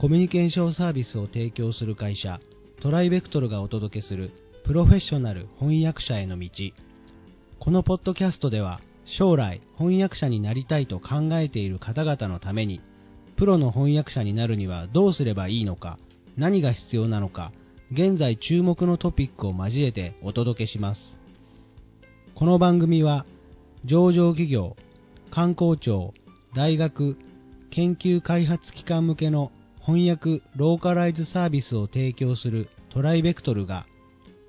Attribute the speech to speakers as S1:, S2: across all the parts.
S1: コミュニケーションサービスを提供する会社トライベクトルがお届けするプロフェッショナル翻訳者への道。このポッドキャストでは将来翻訳者になりたいと考えている方々のためにプロの翻訳者になるにはどうすればいいのか何が必要なのか現在注目のトピックを交えてお届けします。この番組は上場企業観光庁大学研究開発機関向けの翻訳ローカライズサービスを提供するトライベクトルが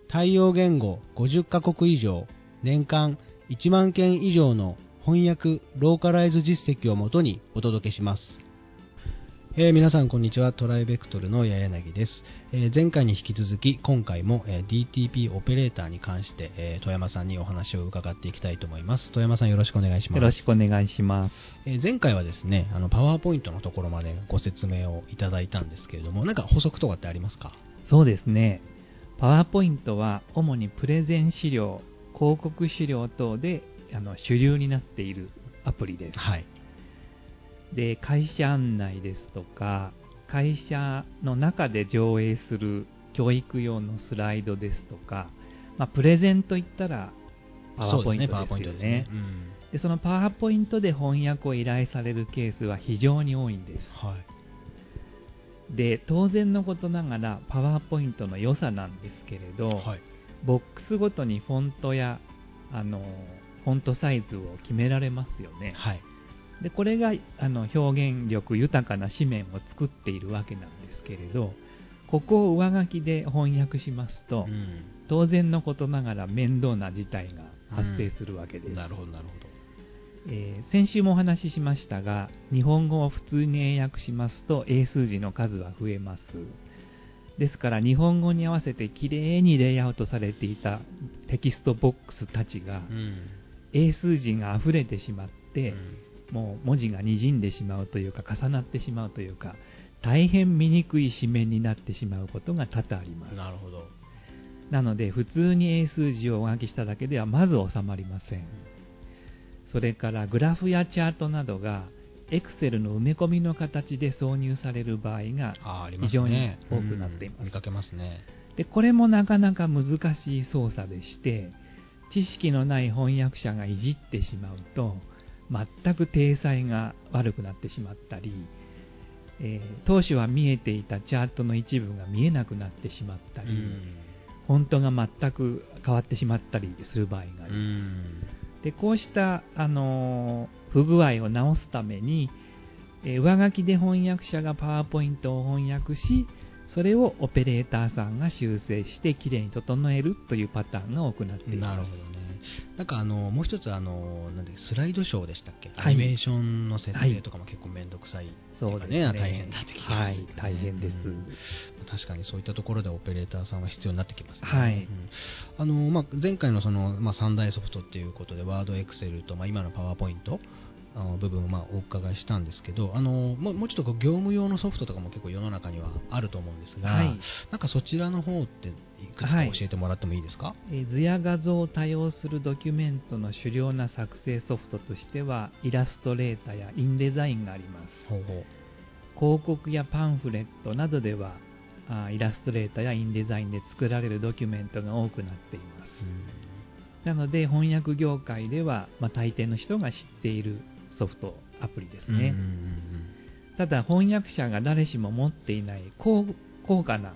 S1: 対応言語50カ国以上年間1万件以上の翻訳ローカライズ実績をもとにお届けします。えー皆さんこんにちは、トライベクトルの八柳です。えー前回に引き続き、今回も、えー DTP オペレーターに関して、えー富山さんにお話を伺っていきたいと思います。富山さんよろしくお願いします。
S2: よろしくお願いします。
S1: えー前回はですね、あの、パワーポイントのところまでご説明をいただいたんですけれども、なんか補足とかってありますか？
S2: そうですね。パワーポイントは主にプレゼン資料、広告資料等であの主流になっているアプリです。
S1: はい。
S2: で、会社案内ですとか、会社の中で上映する教育用のスライドですとか、まあ、プレゼンといったらパワーポイントですよ
S1: トですね
S2: ね。。
S1: うん
S2: で、そのパワーポイントで翻訳を依頼されるケースは非常に多いんです。
S1: はい。
S2: で、当然のことながら、パワーポイントの良さなんですけれど、
S1: はい。
S2: ボックスごとにフォントや、あの、フォントサイズを決められますよね。
S1: はい。
S2: で、これが、あの、表現力豊かな紙面を作っているわけなんですけれど、ここを上書きで翻訳しますと、
S1: うん
S2: 当然のことながら面倒な事態が発生するわけです。
S1: なるほど、なるほど。
S2: えー先週もお話ししましたが、日本語を普通に英訳しますと英数字の数は増えます。ですから日本語に合わせてきれいにレイアウトされていたテキストボックスたちが
S1: うん。
S2: 英数字が溢れてしまって、
S1: うん
S2: もう文字が滲んでしまうというか重なってしまうというか大変見にくい紙面になってしまうことが多々あります。
S1: なるほど。
S2: なので、普通に英数字をお書きしただけではまず収まりません。それから、グラフやチャートなどが、Excel の埋め込みの形で挿入される場合が、非常に
S1: ね。
S2: 多くなっています
S1: うん見かけますね。
S2: で、これもなかなか難しい操作でして、知識のない翻訳者がいじってしまうと、全く体裁が悪くなってしまったり、えー当初は見えていたチャートの一部が見えなくなってしまったり、
S1: うん。
S2: フォントが全く変わってしまったりする場合があ
S1: う
S2: ります。
S1: ん。
S2: で、こうした、あのー不具合を直すために、えー上書きで翻訳者がパワーポイントを翻訳し、それをオペレーターさんが修正してきれいに整えるというパターンが多くなっています。
S1: なるほどね。なんかあの、もう一つあの、なんでスライドショーでしたっけ
S2: はい。
S1: アニメーションの設定とかも結構めんどくさいね、
S2: そうですね。
S1: 大変になって
S2: はい。
S1: ね、
S2: 大変です。
S1: うん。確かにそういったところでオペレーターさんは必要になってきますね。
S2: はい。
S1: うん。あのまあ、前回のその、まあ、三大ソフトっていうことで、ワード、エクセルと、まあ、今のパワーポイントあの部分をまあお伺いしたんですけど、あのもうもうちょっとこう業務用のソフトとかも結構世の中にはあると思うんですが、
S2: はい。
S1: なんかそちらの方っていくつか
S2: はい
S1: 教えてもらってもいいですか、
S2: えー図や画像を多用するドキュメントの主要な作成ソフトとしては、イラストレータやインデザインがあります。広告やパンフレットなどではあイラストレータやインデザインで作られるドキュメントが多くなっています。なので翻訳業界では、まあ、大抵の人が知っているソフトアプリですね、
S1: うん
S2: ただ翻訳者が誰しも持っていない高高価な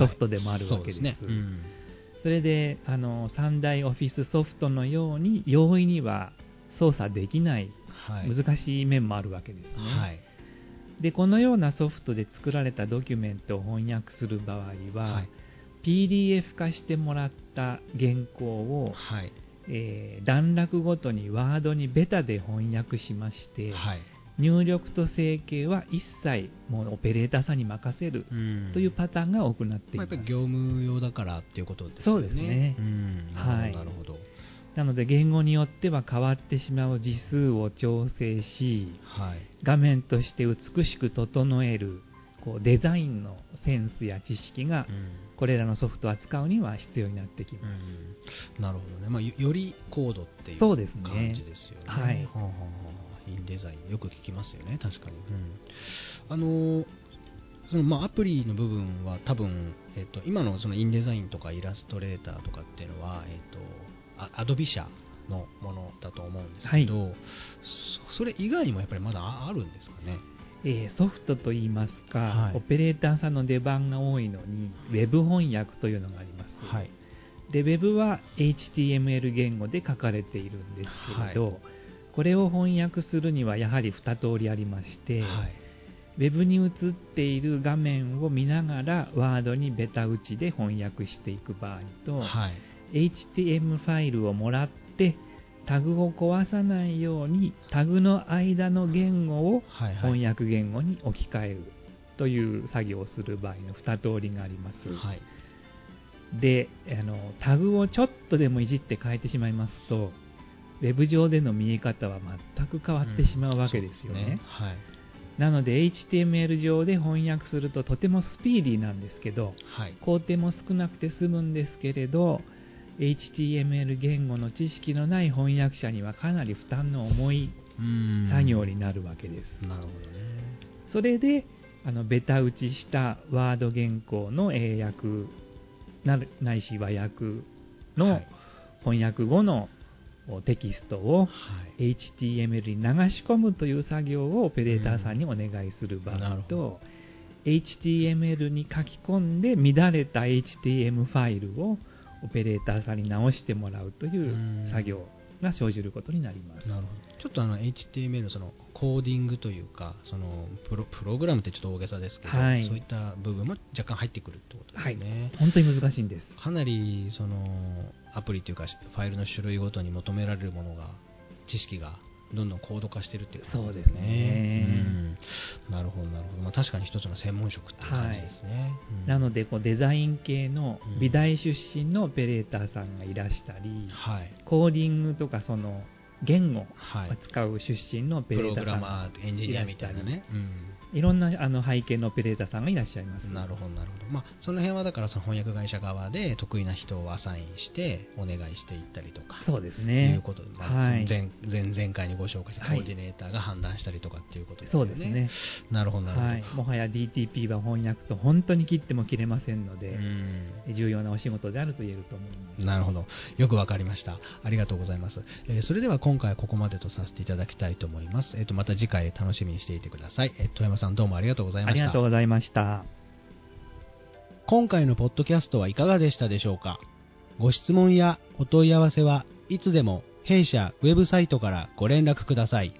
S2: ソフトでもあるわけです,、
S1: はいそうね。うん。
S2: それであの三大オフィスソフトのように容易には操作できない
S1: はい。
S2: 難しい面もあるわけですね、
S1: はい。
S2: でこのようなソフトで作られたドキュメントを翻訳する場合は、
S1: はい。
S2: PDF 化してもらった原稿を、
S1: はい
S2: えー段落ごとにワードにベタで翻訳しまして、
S1: はい
S2: 入力と整形は一切もうオペレーターさんに任せる
S1: うん
S2: というパターンが多くなってい
S1: まあ、
S2: ます。
S1: やっぱり業務用だからっていうことですよね。
S2: そうですね
S1: うん、
S2: はい
S1: なるほど。
S2: なので言語によっては変わってしまう字数を調整し、
S1: はい。
S2: 画面として美しく整えるこうデザインのセンスや知識が
S1: うん
S2: これらのソフトを扱うには必要になってきます。
S1: うんなるほどね。まあ、よより高度っていう感じですよね。
S2: はい
S1: はあはあはあインデザインよく聞きますよね、確かに。うんあのーそのまあアプリの部分は多分、えっと、今のそのインデザインとかイラストレーターとかっていうのは、えっと、アドビ社のものだと思うんですけど、はい、そそれ以外にもやっぱりまだあるんですかね？
S2: えー、ソフトといいますか、はい、オペレーターさんの出番が多いのに、ウェブ翻訳というのがあります。はい、で、ウェブは HTML 言語で書かれているんですけれど、はい、これを翻訳するにはやはり2通りありまして、ウェブに映っている画面を見ながら、ワードにベタ打ちで翻訳していく場合と、HTML ファイルをもらって、タグを壊さないようにタグの間の言語を翻訳言語に置き換えるという作業をする場合の2通りがあります、はい、であのタグをちょっとでもいじって変えてしまいますとウェブ上での見え方は全く変わってしまうわけですよね。うんね。はい、なので HTML 上で翻訳するととてもスピーディーなんですけど、はい、工程も少なくて済むんですけれど HTML 言語の知識のない翻訳者にはかなり負担の重い作業になるわけです。なるほどね。それで、あのベタ打ちしたワード原稿の英訳ないし和訳の翻訳後のテキストを HTML に流し込むという作業をオペレーターさんにお願いする場合と、HTML に書き込んで乱れた HTML ファイルをオペレーターさんに直してもらうという作業が生じることになります。なるほど。
S1: ちょっとあの HTML のそのコーディングというかそのプロプログラムってちょっと大げさですけど、はい、そういった部分も若干入ってくるってことですね、
S2: はい、本当に難しいんです。
S1: かなりそのアプリというかファイルの種類ごとに求められるものが知識がどんどん高度化してるっていう
S2: そうですね、
S1: うん、なるほどなるほど、まあ、確かに一つの専門職って感じですね、はい。
S2: うん、なのでこうデザイン系の美大出身のオペレーターさんがいらしたり、はい、コーディングとかその言語を使う出身のオペレーターさんが
S1: エンジニアみたいなね、
S2: いろんなあの背景のオペレーターさんがいらっしゃいます。
S1: なるほどなるほど、まあ、その辺はだからその翻訳会社側で得意な人をアサインしてお願いしていったりとか。
S2: そうですね。
S1: いうことで、まあ、はい、前前前回にご紹介したコーディネーターが判断したりとかっていうことですね、はい、そうですね。なるほどなるほど、はい、
S2: もはや DTP は翻訳と本当に切っても切れませんので重要なお仕事であると言えると思います。
S1: なるほど。よくわかりました。ありがとうございます、えー、それでは今回はここまでとさせていただきたいと思います、えーと、また次回楽しみにしていてください、えー、富山さんどうもありがとうございました。
S2: ありがとうございました。
S1: 今回のポッドキャストはいかがでしたでしょうか？ご質問やお問い合わせはいつでも弊社ウェブサイトからご連絡ください。